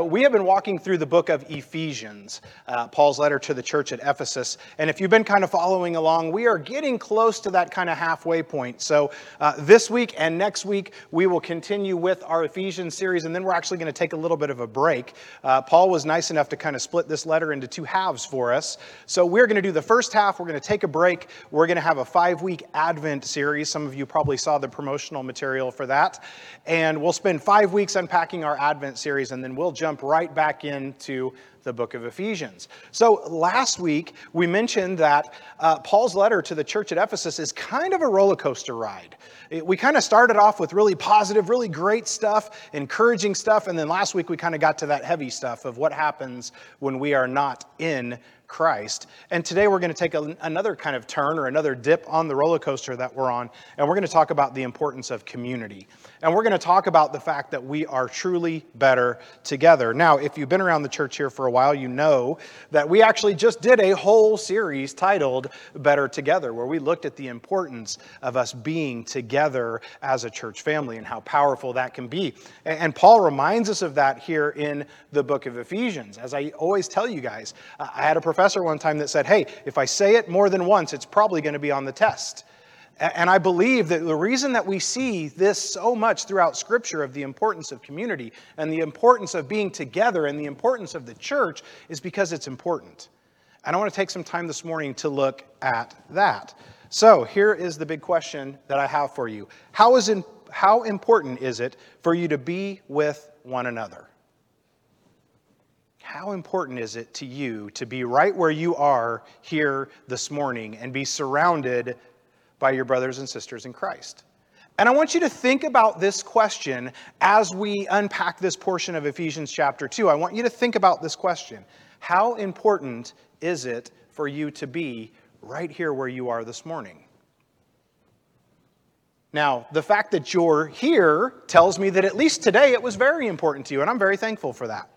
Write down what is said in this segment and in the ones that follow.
We have been walking through the book of Ephesians, uh, Paul's letter to the church at Ephesus. And if you've been kind of following along, we are getting close to that kind of halfway point. So uh, this week and next week, we will continue with our Ephesians series, and then we're actually going to take a little bit of a break. Uh, Paul was nice enough to kind of split this letter into two halves for us. So we're going to do the first half, we're going to take a break. We're going to have a five week Advent series. Some of you probably saw the promotional material for that. And we'll spend five weeks unpacking our Advent series, and then we'll jump right back into the book of Ephesians. So last week, we mentioned that uh, Paul's letter to the church at Ephesus is kind of a roller coaster ride. It, we kind of started off with really positive, really great stuff, encouraging stuff, and then last week we kind of got to that heavy stuff of what happens when we are not in Christ. And today we're going to take a, another kind of turn or another dip on the roller coaster that we're on, and we're going to talk about the importance of community. And we're going to talk about the fact that we are truly better together. Now, if you've been around the church here for a while, you know that we actually just did a whole series titled Better Together, where we looked at the importance of us being together as a church family and how powerful that can be. And Paul reminds us of that here in the book of Ephesians. As I always tell you guys, I had a professor one time that said, Hey, if I say it more than once, it's probably going to be on the test. And I believe that the reason that we see this so much throughout Scripture of the importance of community and the importance of being together and the importance of the church is because it's important. And I want to take some time this morning to look at that. So here is the big question that I have for you How, is in, how important is it for you to be with one another? How important is it to you to be right where you are here this morning and be surrounded by your brothers and sisters in Christ? And I want you to think about this question as we unpack this portion of Ephesians chapter 2. I want you to think about this question How important is it for you to be right here where you are this morning? Now, the fact that you're here tells me that at least today it was very important to you, and I'm very thankful for that.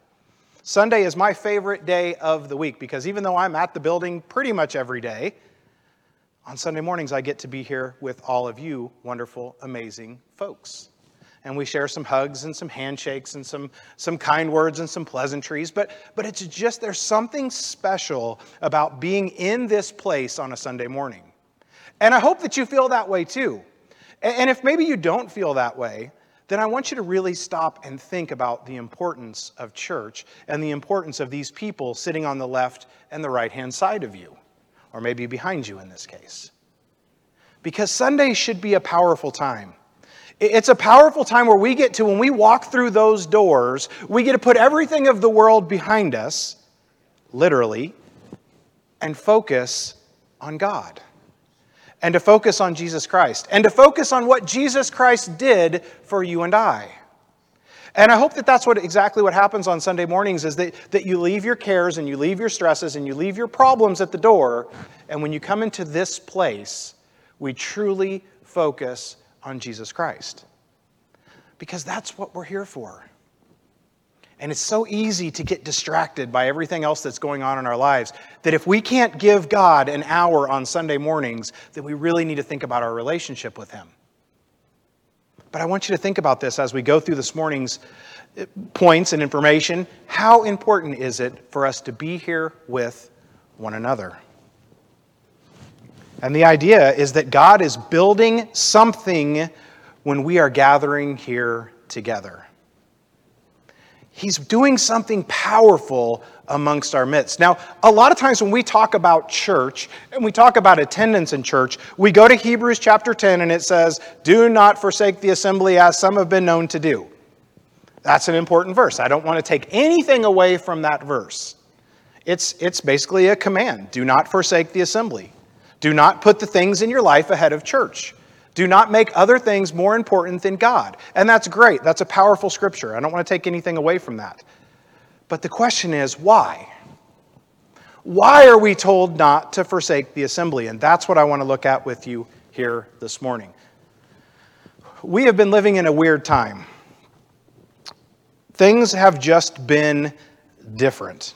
Sunday is my favorite day of the week because even though I'm at the building pretty much every day, on Sunday mornings, I get to be here with all of you wonderful, amazing folks. And we share some hugs and some handshakes and some, some kind words and some pleasantries. But, but it's just, there's something special about being in this place on a Sunday morning. And I hope that you feel that way too. And if maybe you don't feel that way, then I want you to really stop and think about the importance of church and the importance of these people sitting on the left and the right hand side of you or maybe behind you in this case. Because Sunday should be a powerful time. It's a powerful time where we get to, when we walk through those doors, we get to put everything of the world behind us, literally, and focus on God. And to focus on Jesus Christ. And to focus on what Jesus Christ did for you and I. And I hope that that's what exactly what happens on Sunday mornings is that, that you leave your cares and you leave your stresses and you leave your problems at the door. And when you come into this place, we truly focus on Jesus Christ. Because that's what we're here for. And it's so easy to get distracted by everything else that's going on in our lives that if we can't give God an hour on Sunday mornings, then we really need to think about our relationship with Him. But I want you to think about this as we go through this morning's uh, points and information. How important is it for us to be here with one another? And the idea is that God is building something when we are gathering here together. He's doing something powerful amongst our midst. Now, a lot of times when we talk about church and we talk about attendance in church, we go to Hebrews chapter 10 and it says, Do not forsake the assembly as some have been known to do. That's an important verse. I don't want to take anything away from that verse. It's, it's basically a command do not forsake the assembly. Do not put the things in your life ahead of church. Do not make other things more important than God. And that's great. That's a powerful scripture. I don't want to take anything away from that. But the question is, why? Why are we told not to forsake the assembly? And that's what I want to look at with you here this morning. We have been living in a weird time. Things have just been different.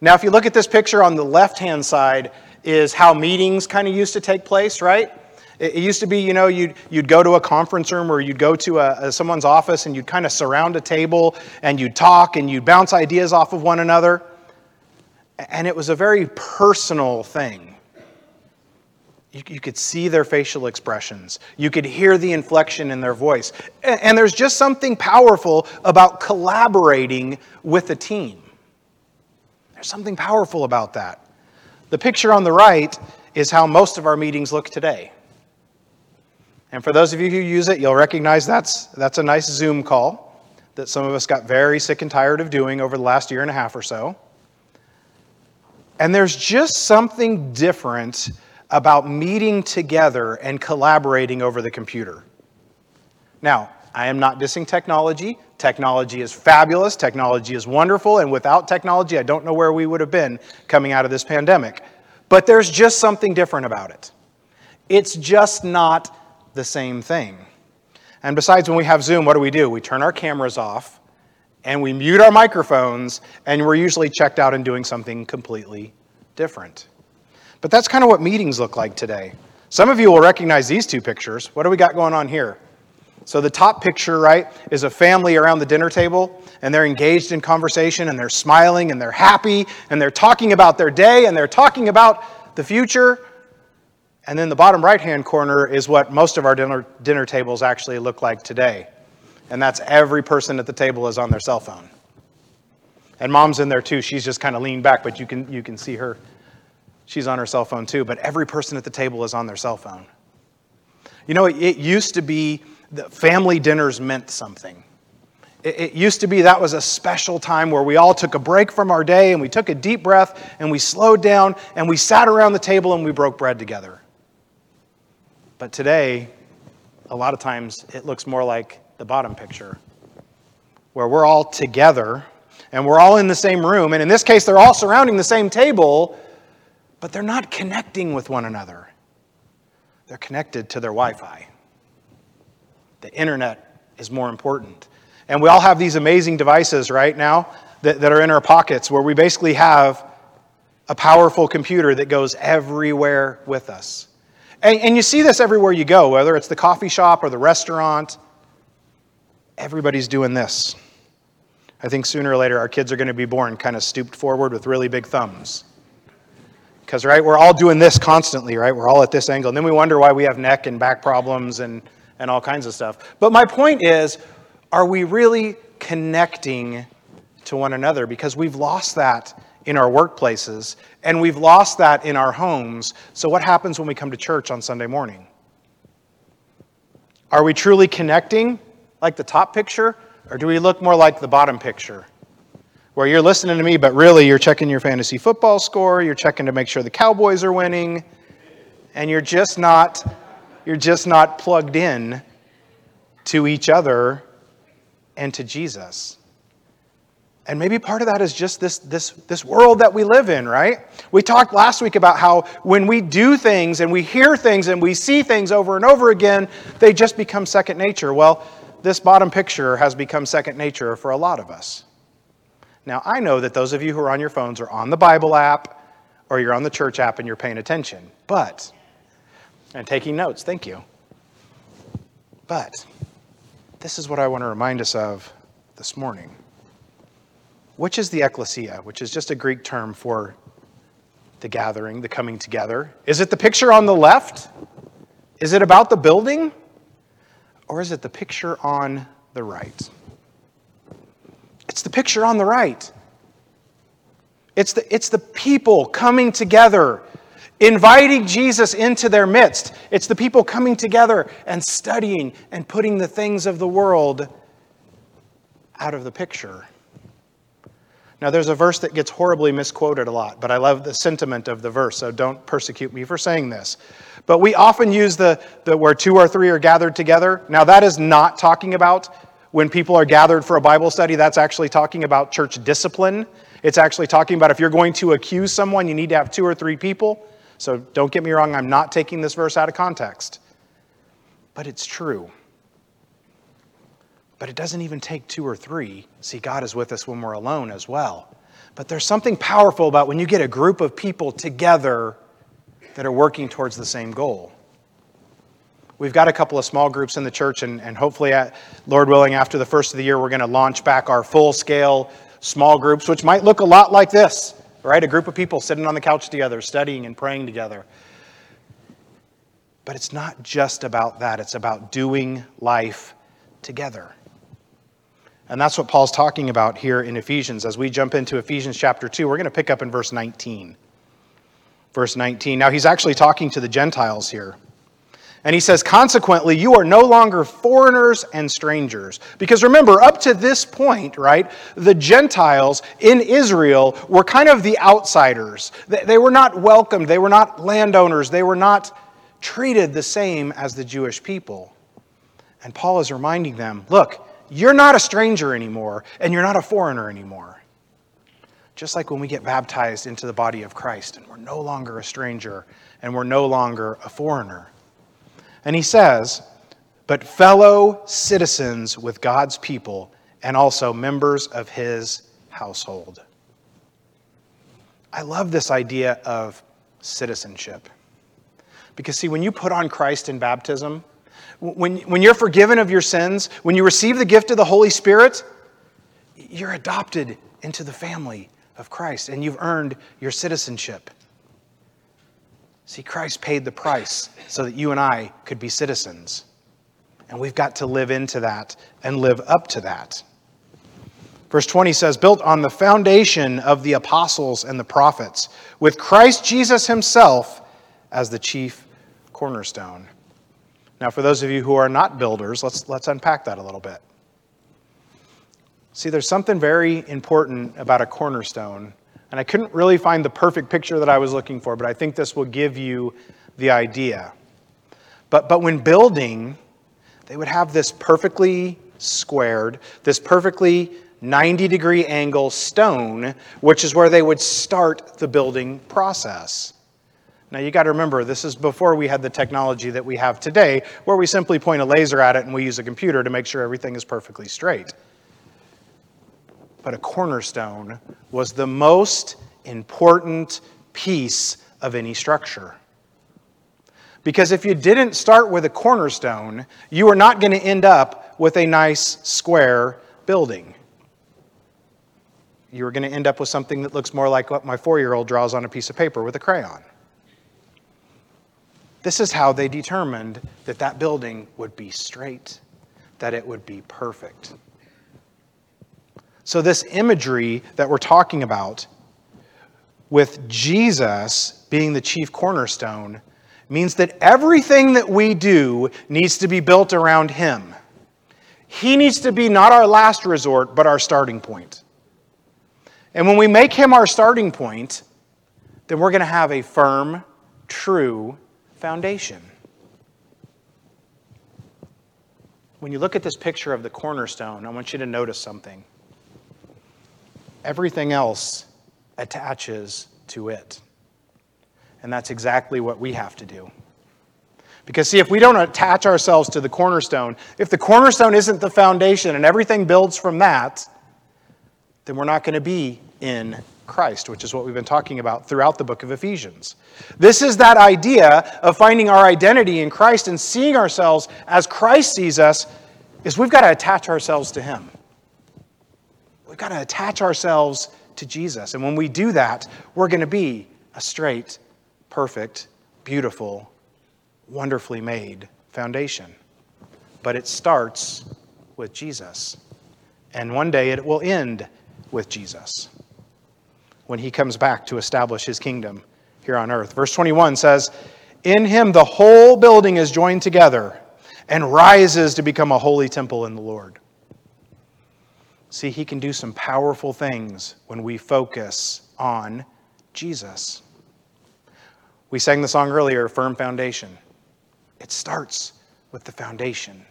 Now, if you look at this picture on the left hand side, is how meetings kind of used to take place, right? It, used to be, you know, you'd, you'd go to a conference room or you'd go to a, a someone's office and you'd kind of surround a table and you'd talk and you'd bounce ideas off of one another. And it was a very personal thing. You, you could see their facial expressions, you could hear the inflection in their voice. And, and there's just something powerful about collaborating with a team. There's something powerful about that. The picture on the right is how most of our meetings look today. And for those of you who use it, you'll recognize that's, that's a nice Zoom call that some of us got very sick and tired of doing over the last year and a half or so. And there's just something different about meeting together and collaborating over the computer. Now, I am not dissing technology. Technology is fabulous, technology is wonderful, and without technology, I don't know where we would have been coming out of this pandemic. But there's just something different about it. It's just not the same thing. And besides, when we have Zoom, what do we do? We turn our cameras off and we mute our microphones, and we're usually checked out and doing something completely different. But that's kind of what meetings look like today. Some of you will recognize these two pictures. What do we got going on here? So, the top picture, right, is a family around the dinner table, and they're engaged in conversation, and they're smiling, and they're happy, and they're talking about their day, and they're talking about the future. And then the bottom right hand corner is what most of our dinner, dinner tables actually look like today. And that's every person at the table is on their cell phone. And mom's in there too. She's just kind of leaned back, but you can, you can see her. She's on her cell phone too. But every person at the table is on their cell phone. You know, it, it used to be that family dinners meant something. It, it used to be that was a special time where we all took a break from our day and we took a deep breath and we slowed down and we sat around the table and we broke bread together. But today, a lot of times it looks more like the bottom picture, where we're all together and we're all in the same room. And in this case, they're all surrounding the same table, but they're not connecting with one another. They're connected to their Wi Fi. The internet is more important. And we all have these amazing devices right now that, that are in our pockets where we basically have a powerful computer that goes everywhere with us. And, and you see this everywhere you go, whether it's the coffee shop or the restaurant. Everybody's doing this. I think sooner or later our kids are going to be born kind of stooped forward with really big thumbs. Because, right, we're all doing this constantly, right? We're all at this angle. And then we wonder why we have neck and back problems and and all kinds of stuff. But my point is are we really connecting to one another? Because we've lost that in our workplaces and we've lost that in our homes. So, what happens when we come to church on Sunday morning? Are we truly connecting like the top picture, or do we look more like the bottom picture? Where you're listening to me, but really you're checking your fantasy football score, you're checking to make sure the Cowboys are winning, and you're just not you're just not plugged in to each other and to Jesus. And maybe part of that is just this, this, this world that we live in, right? We talked last week about how when we do things and we hear things and we see things over and over again, they just become second nature. Well, this bottom picture has become second nature for a lot of us. Now, I know that those of you who are on your phones are on the Bible app or you're on the church app and you're paying attention. But and taking notes. Thank you. But this is what I want to remind us of this morning. Which is the ecclesia, which is just a Greek term for the gathering, the coming together? Is it the picture on the left? Is it about the building? Or is it the picture on the right? It's the picture on the right. It's the, it's the people coming together inviting Jesus into their midst. It's the people coming together and studying and putting the things of the world out of the picture. Now, there's a verse that gets horribly misquoted a lot, but I love the sentiment of the verse, so don't persecute me for saying this. But we often use the, the where two or three are gathered together. Now, that is not talking about when people are gathered for a Bible study, that's actually talking about church discipline. It's actually talking about if you're going to accuse someone, you need to have two or three people. So don't get me wrong, I'm not taking this verse out of context. But it's true. But it doesn't even take two or three. See, God is with us when we're alone as well. But there's something powerful about when you get a group of people together that are working towards the same goal. We've got a couple of small groups in the church, and, and hopefully, at, Lord willing, after the first of the year, we're going to launch back our full scale small groups, which might look a lot like this, right? A group of people sitting on the couch together, studying and praying together. But it's not just about that, it's about doing life together. And that's what Paul's talking about here in Ephesians. As we jump into Ephesians chapter 2, we're going to pick up in verse 19. Verse 19. Now, he's actually talking to the Gentiles here. And he says, consequently, you are no longer foreigners and strangers. Because remember, up to this point, right, the Gentiles in Israel were kind of the outsiders. They were not welcomed, they were not landowners, they were not treated the same as the Jewish people. And Paul is reminding them look, you're not a stranger anymore, and you're not a foreigner anymore. Just like when we get baptized into the body of Christ, and we're no longer a stranger, and we're no longer a foreigner. And he says, but fellow citizens with God's people and also members of his household. I love this idea of citizenship. Because, see, when you put on Christ in baptism, when, when you're forgiven of your sins, when you receive the gift of the Holy Spirit, you're adopted into the family of Christ and you've earned your citizenship. See, Christ paid the price so that you and I could be citizens. And we've got to live into that and live up to that. Verse 20 says, Built on the foundation of the apostles and the prophets, with Christ Jesus himself as the chief cornerstone. Now, for those of you who are not builders, let's, let's unpack that a little bit. See, there's something very important about a cornerstone and I couldn't really find the perfect picture that I was looking for, but I think this will give you the idea. But, but when building, they would have this perfectly squared, this perfectly 90 degree angle stone, which is where they would start the building process. Now you got to remember, this is before we had the technology that we have today, where we simply point a laser at it and we use a computer to make sure everything is perfectly straight but a cornerstone was the most important piece of any structure. Because if you didn't start with a cornerstone, you are not going to end up with a nice square building. You are going to end up with something that looks more like what my four year old draws on a piece of paper with a crayon. This is how they determined that that building would be straight, that it would be perfect. So, this imagery that we're talking about with Jesus being the chief cornerstone means that everything that we do needs to be built around Him. He needs to be not our last resort, but our starting point. And when we make Him our starting point, then we're going to have a firm, true foundation. When you look at this picture of the cornerstone, I want you to notice something everything else attaches to it. And that's exactly what we have to do. Because, see, if we don't attach ourselves to the cornerstone, if the cornerstone isn't the foundation and everything builds from that, then we're not going to be in Christ, which is what we've been talking about throughout the book of Ephesians. This is that idea of finding our identity in Christ and seeing ourselves as Christ sees us, is we've got to attach ourselves to Him. We've got to attach ourselves to Jesus. And when we do that, we're going to be a straight, perfect, beautiful, wonderfully made foundation. But it starts with Jesus. And one day it will end with Jesus when he comes back to establish his kingdom here on earth. Verse 21 says, In him the whole building is joined together and rises to become a holy temple in the Lord. See, he can do some powerful things when we focus on Jesus. We sang the song earlier, Firm Foundation. It starts with the foundation.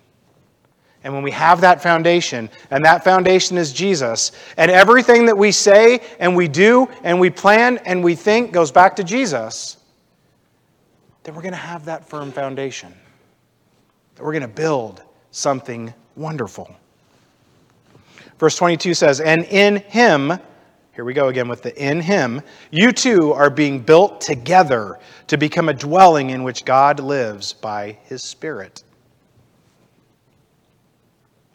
And when we have that foundation, and that foundation is Jesus, and everything that we say and we do and we plan and we think goes back to Jesus, then we're going to have that firm foundation. That we're going to build something wonderful. Verse 22 says, And in him, here we go again with the in him, you too are being built together to become a dwelling in which God lives by his Spirit.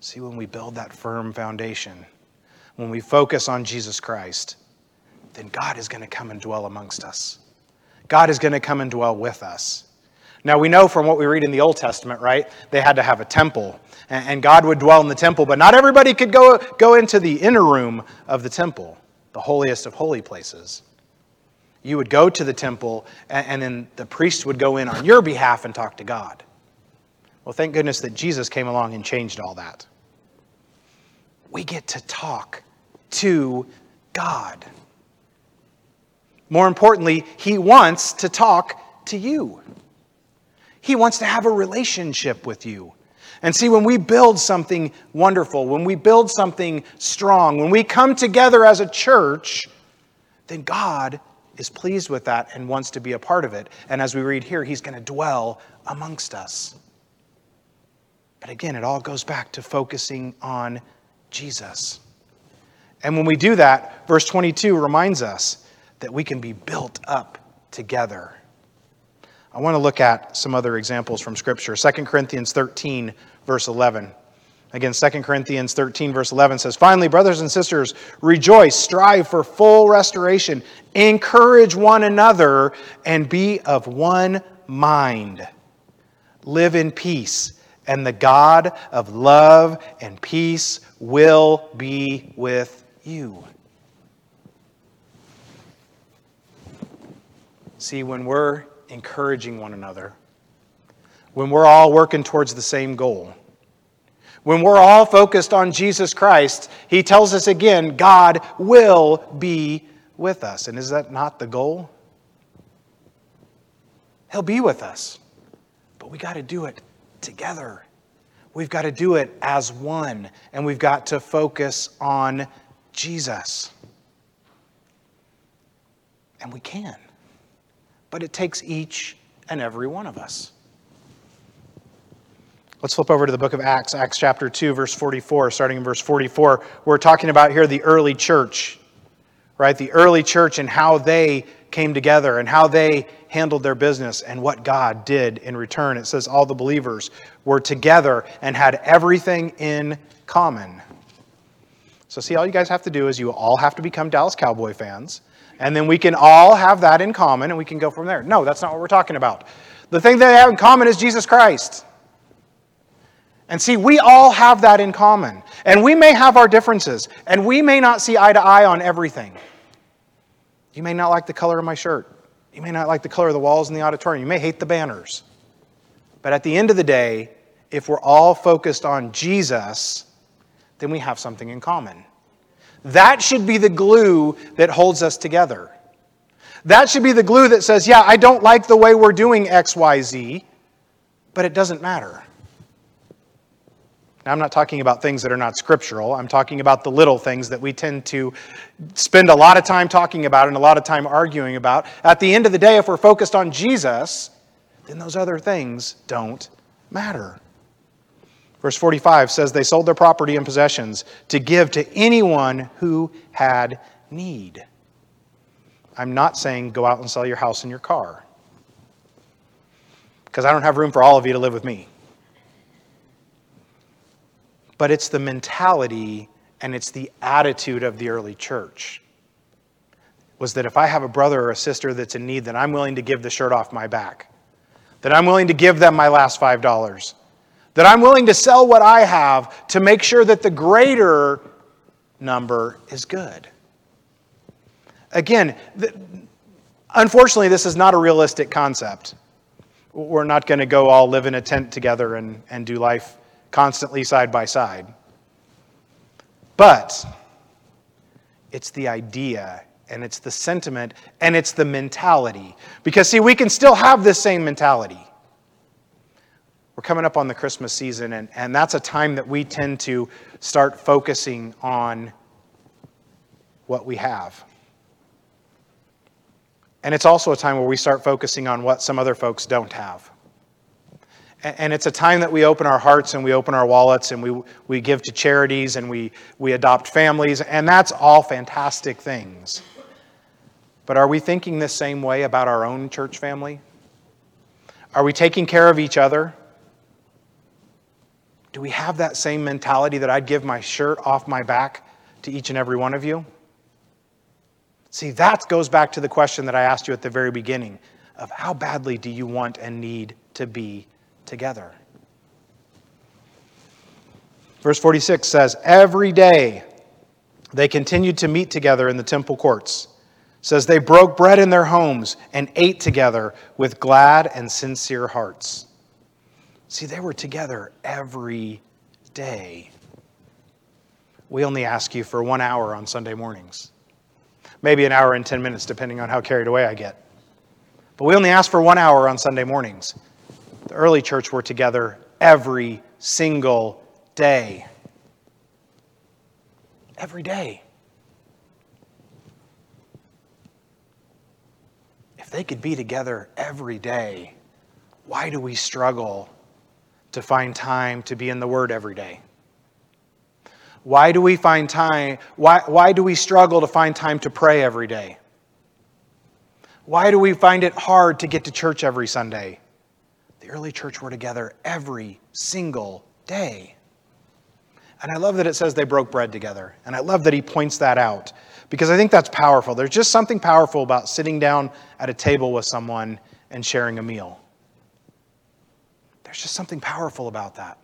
See, when we build that firm foundation, when we focus on Jesus Christ, then God is going to come and dwell amongst us. God is going to come and dwell with us. Now, we know from what we read in the Old Testament, right? They had to have a temple, and God would dwell in the temple, but not everybody could go, go into the inner room of the temple, the holiest of holy places. You would go to the temple, and then the priest would go in on your behalf and talk to God. Well, thank goodness that Jesus came along and changed all that. We get to talk to God. More importantly, He wants to talk to you. He wants to have a relationship with you. And see, when we build something wonderful, when we build something strong, when we come together as a church, then God is pleased with that and wants to be a part of it. And as we read here, He's going to dwell amongst us. But again, it all goes back to focusing on Jesus. And when we do that, verse 22 reminds us that we can be built up together. I want to look at some other examples from Scripture. 2 Corinthians 13, verse 11. Again, 2 Corinthians 13, verse 11 says, Finally, brothers and sisters, rejoice, strive for full restoration, encourage one another, and be of one mind. Live in peace, and the God of love and peace will be with you. See, when we're encouraging one another, when we're all working towards the same goal, when we're all focused on Jesus Christ, he tells us again, God will be with us. And is that not the goal? He'll be with us. But we got to do it together. We've got to do it as one, and we've got to focus on Jesus. And we can but it takes each and every one of us. Let's flip over to the book of Acts, Acts chapter 2, verse 44, starting in verse 44. We're talking about here the early church, right? The early church and how they came together and how they handled their business and what God did in return. It says all the believers were together and had everything in common. So, see, all you guys have to do is you all have to become Dallas Cowboy fans and then we can all have that in common and we can go from there. No, that's not what we're talking about. The thing they have in common is Jesus Christ. And see, we all have that in common. And we may have our differences, and we may not see eye to eye on everything. You may not like the color of my shirt. You may not like the color of the walls in the auditorium. You may hate the banners. But at the end of the day, if we're all focused on Jesus, then we have something in common. That should be the glue that holds us together. That should be the glue that says, yeah, I don't like the way we're doing XYZ, but it doesn't matter. Now, I'm not talking about things that are not scriptural. I'm talking about the little things that we tend to spend a lot of time talking about and a lot of time arguing about. At the end of the day, if we're focused on Jesus, then those other things don't matter. Verse 45 says they sold their property and possessions to give to anyone who had need. I'm not saying go out and sell your house and your car because I don't have room for all of you to live with me. But it's the mentality and it's the attitude of the early church was that if I have a brother or a sister that's in need, then I'm willing to give the shirt off my back. That I'm willing to give them my last $5 that I'm willing to sell what I have to make sure that the greater number is good. Again, unfortunately, this is not a realistic concept. We're not going to go all live in a tent together and, and do life constantly side by side. But it's the idea and it's the sentiment and it's the mentality. Because, see, we can still have this same mentality. We're coming up on the Christmas season, and, and that's a time that we tend to start focusing on what we have. And it's also a time where we start focusing on what some other folks don't have. And it's a time that we open our hearts and we open our wallets and we, we give to charities and we, we adopt families, and that's all fantastic things. But are we thinking the same way about our own church family? Are we taking care of each other? Do we have that same mentality that I'd give my shirt off my back to each and every one of you? See, that goes back to the question that I asked you at the very beginning of how badly do you want and need to be together? Verse 46 says, Every day they continued to meet together in the temple courts. It says they broke bread in their homes and ate together with glad and sincere hearts. See, they were together every day. We only ask you for one hour on Sunday mornings, maybe an hour and 10 minutes, depending on how carried away I get. But we only ask for one hour on Sunday mornings. The early church were together every single day. Every day. If they could be together every day, why do we struggle to find time to be in the Word every day? Why do we find time? Why, why do we struggle to find time to pray every day? Why do we find it hard to get to church every Sunday? The early church were together every single day. And I love that it says they broke bread together. And I love that he points that out because I think that's powerful. There's just something powerful about sitting down at a table with someone and sharing a meal. There's just something powerful about that.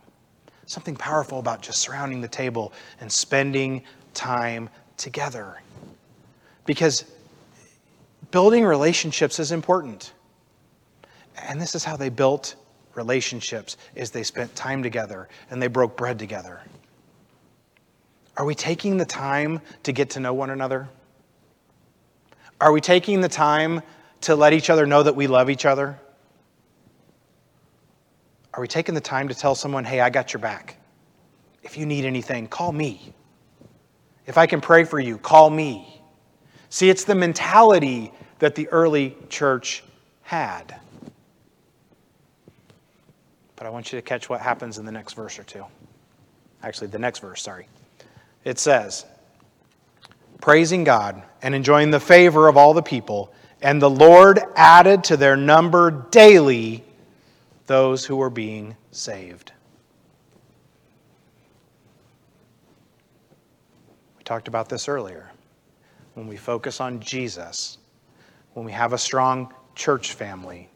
Something powerful about just surrounding the table and spending time together. Because building relationships is important. And this is how they built relationships is they spent time together and they broke bread together. Are we taking the time to get to know one another? Are we taking the time to let each other know that we love each other? Are we taking the time to tell someone, hey, I got your back? If you need anything, call me. If I can pray for you, call me. See, it's the mentality that the early church had. But I want you to catch what happens in the next verse or two. Actually, the next verse, sorry. It says, Praising God and enjoying the favor of all the people, and the Lord added to their number daily those who were being saved. We talked about this earlier. When we focus on Jesus, when we have a strong church family,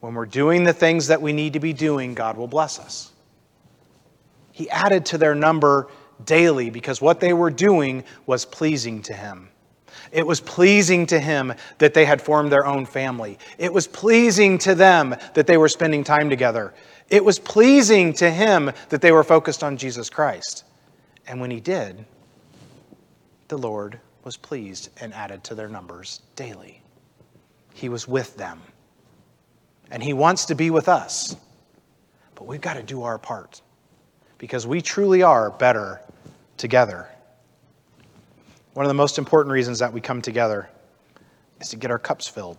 when we're doing the things that we need to be doing, God will bless us. He added to their number daily because what they were doing was pleasing to Him. It was pleasing to Him that they had formed their own family. It was pleasing to them that they were spending time together. It was pleasing to Him that they were focused on Jesus Christ. And when He did, the Lord was pleased and added to their numbers daily. He was with them and He wants to be with us. But we've got to do our part because we truly are better together. One of the most important reasons that we come together is to get our cups filled.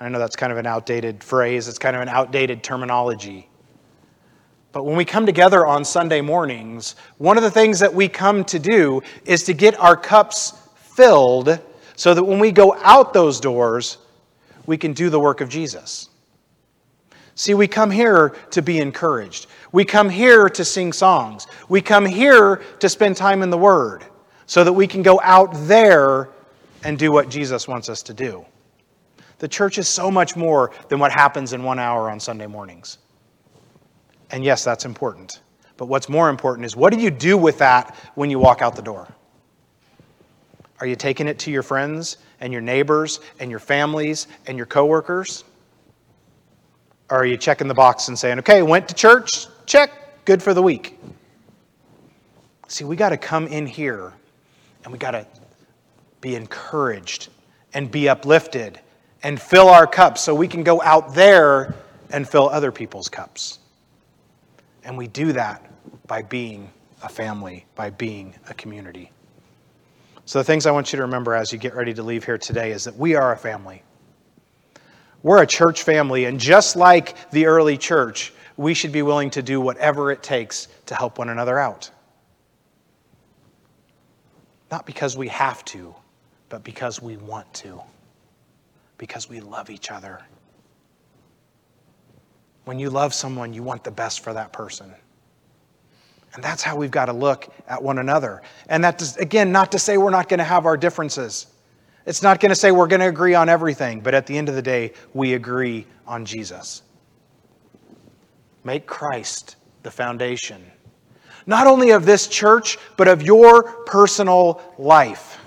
I know that's kind of an outdated phrase, it's kind of an outdated terminology. But when we come together on Sunday mornings, one of the things that we come to do is to get our cups filled so that when we go out those doors, we can do the work of Jesus. See, we come here to be encouraged. We come here to sing songs. We come here to spend time in the Word so that we can go out there and do what Jesus wants us to do. The church is so much more than what happens in one hour on Sunday mornings. And yes, that's important. But what's more important is what do you do with that when you walk out the door? Are you taking it to your friends and your neighbors and your families and your coworkers? Or are you checking the box and saying, okay, went to church, check, good for the week? See, we got to come in here and we got to be encouraged and be uplifted and fill our cups so we can go out there and fill other people's cups. And we do that by being a family, by being a community. So, the things I want you to remember as you get ready to leave here today is that we are a family. We're a church family, and just like the early church, we should be willing to do whatever it takes to help one another out. Not because we have to, but because we want to, because we love each other. When you love someone, you want the best for that person. And that's how we've got to look at one another. And that does, again, not to say we're not going to have our differences. It's not going to say we're going to agree on everything, but at the end of the day, we agree on Jesus. Make Christ the foundation, not only of this church, but of your personal life.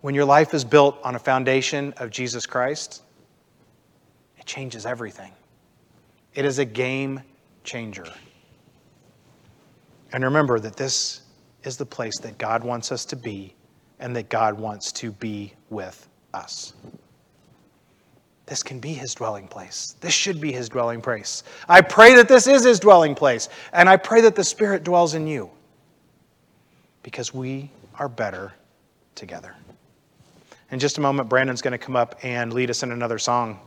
When your life is built on a foundation of Jesus Christ, it changes everything. It is a game changer. And remember that this is the place that God wants us to be and that God wants to be with us. This can be his dwelling place. This should be his dwelling place. I pray that this is his dwelling place, and I pray that the Spirit dwells in you because we are better together. In just a moment, Brandon's going to come up and lead us in another song.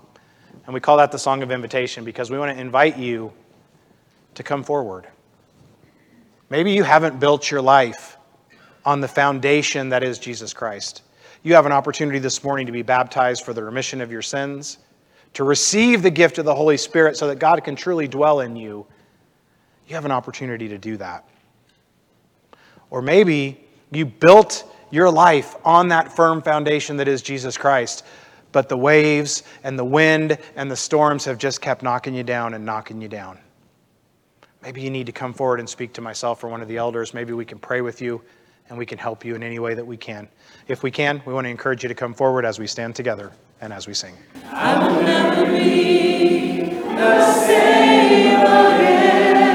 And we call that the Song of Invitation because we want to invite you to come forward. Maybe you haven't built your life on the foundation that is Jesus Christ. You have an opportunity this morning to be baptized for the remission of your sins, to receive the gift of the Holy Spirit so that God can truly dwell in you. You have an opportunity to do that. Or maybe you built your life on that firm foundation that is Jesus Christ, but the waves and the wind and the storms have just kept knocking you down and knocking you down. Maybe you need to come forward and speak to myself or one of the elders. Maybe we can pray with you and we can help you in any way that we can. If we can, we want to encourage you to come forward as we stand together and as we sing. I will never be the same again.